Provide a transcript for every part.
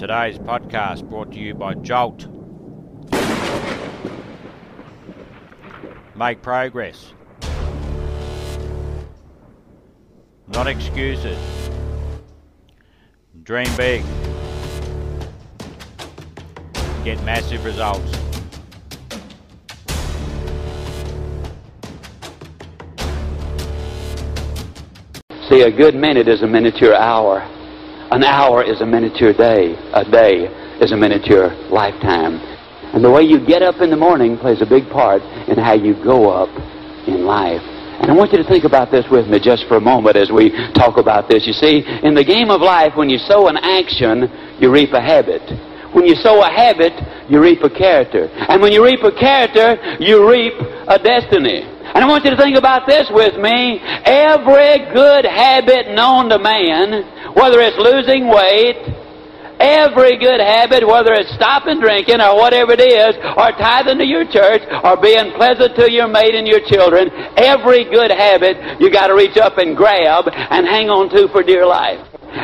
Today's podcast brought to you by Jolt. Make progress. Not excuses. Dream big. Get massive results. See, a good minute is a miniature hour. An hour is a miniature day. A day is a miniature lifetime. And the way you get up in the morning plays a big part in how you go up in life. And I want you to think about this with me just for a moment as we talk about this. You see, in the game of life, when you sow an action, you reap a habit. When you sow a habit, you reap a character. And when you reap a character, you reap a destiny. And I want you to think about this with me. Every good habit known to man, whether it's losing weight, every good habit, whether it's stopping drinking or whatever it is, or tithing to your church, or being pleasant to your mate and your children, every good habit you got to reach up and grab and hang on to for dear life.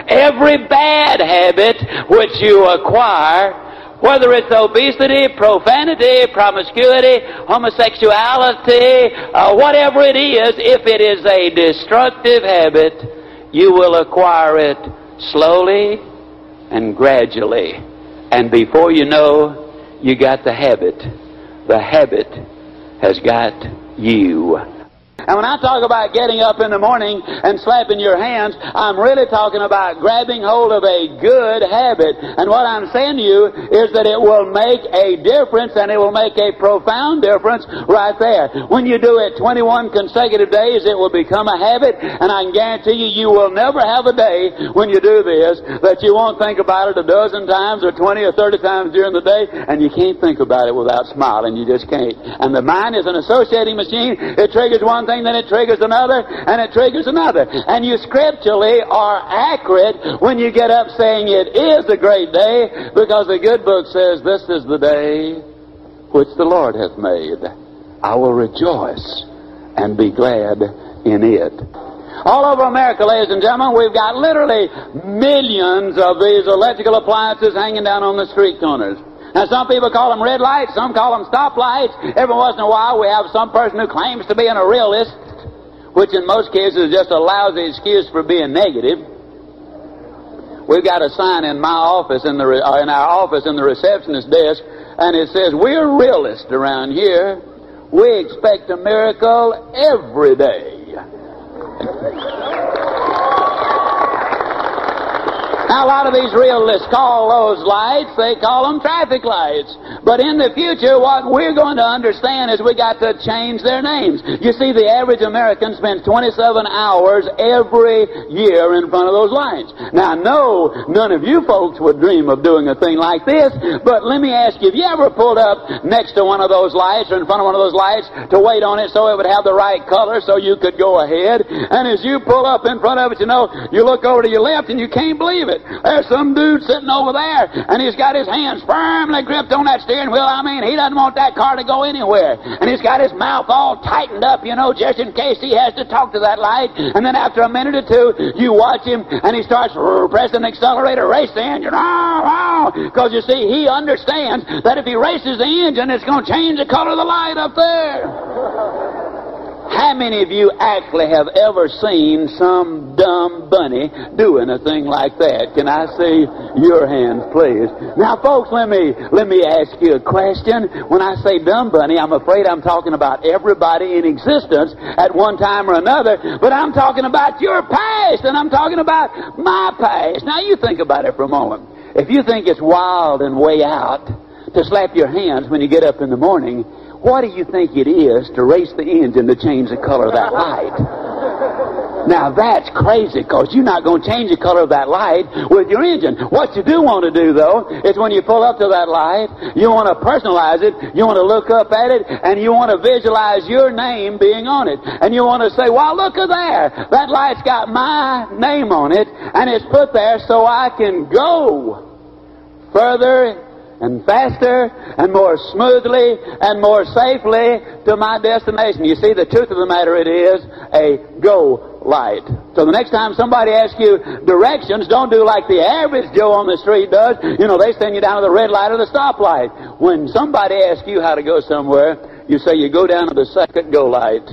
Every bad habit which you acquire, whether it's obesity, profanity, promiscuity, homosexuality, uh, whatever it is, if it is a destructive habit, you will acquire it slowly and gradually. And before you know, you got the habit. The habit has got you. And when I talk about getting up in the morning and slapping your hands, I'm really talking about grabbing hold of a good habit. And what I'm saying to you is that it will make a difference and it will make a profound difference right there. When you do it 21 consecutive days, it will become a habit. And I can guarantee you, you will never have a day when you do this that you won't think about it a dozen times or 20 or 30 times during the day. And you can't think about it without smiling. You just can't. And the mind is an associating machine. It triggers one thing, then it triggers another, and it triggers another. And you scripturally are accurate when you get up saying it is a great day, because the good book says, This is the day which the Lord hath made. I will rejoice and be glad in it. All over America, ladies and gentlemen, we've got literally millions of these electrical appliances hanging down on the street corners. Now, some people call them red lights, some call them stop lights. Every once in a while, we have some person who claims to be a realist, which in most cases is just a lousy excuse for being negative. We've got a sign in my office, in, the, uh, in our office, in the receptionist desk, and it says, We're realists around here. We expect a miracle every day. Now, a lot of these realists call those lights, they call them traffic lights. But in the future, what we're going to understand is we got to change their names. You see, the average American spends 27 hours every year in front of those lights. Now, no, none of you folks would dream of doing a thing like this, but let me ask you, have you ever pulled up next to one of those lights or in front of one of those lights to wait on it so it would have the right color so you could go ahead? And as you pull up in front of it, you know, you look over to your left and you can't believe it. There's some dude sitting over there, and he's got his hands firmly gripped on that steering wheel. I mean, he doesn't want that car to go anywhere. And he's got his mouth all tightened up, you know, just in case he has to talk to that light. And then after a minute or two, you watch him, and he starts pressing the accelerator, race the engine, because you see, he understands that if he races the engine, it's going to change the color of the light up there. How many of you actually have ever seen some dumb bunny doing a thing like that? Can I see your hands, please? Now, folks, let me let me ask you a question. When I say dumb bunny, I'm afraid I'm talking about everybody in existence at one time or another, but I'm talking about your past, and I'm talking about my past. Now, you think about it for a moment. If you think it's wild and way out to slap your hands when you get up in the morning, what do you think it is to race the engine to change the color of that light? Now that's crazy because you're not going to change the color of that light with your engine. What you do want to do though is when you pull up to that light, you want to personalize it, you want to look up at it, and you want to visualize your name being on it. And you want to say, well look at there, that light's got my name on it, and it's put there so I can go further and faster and more smoothly and more safely to my destination. You see, the truth of the matter, it is a go light. So the next time somebody asks you directions, don't do like the average Joe on the street does. You know, they send you down to the red light or the stoplight. When somebody asks you how to go somewhere, you say you go down to the second go light.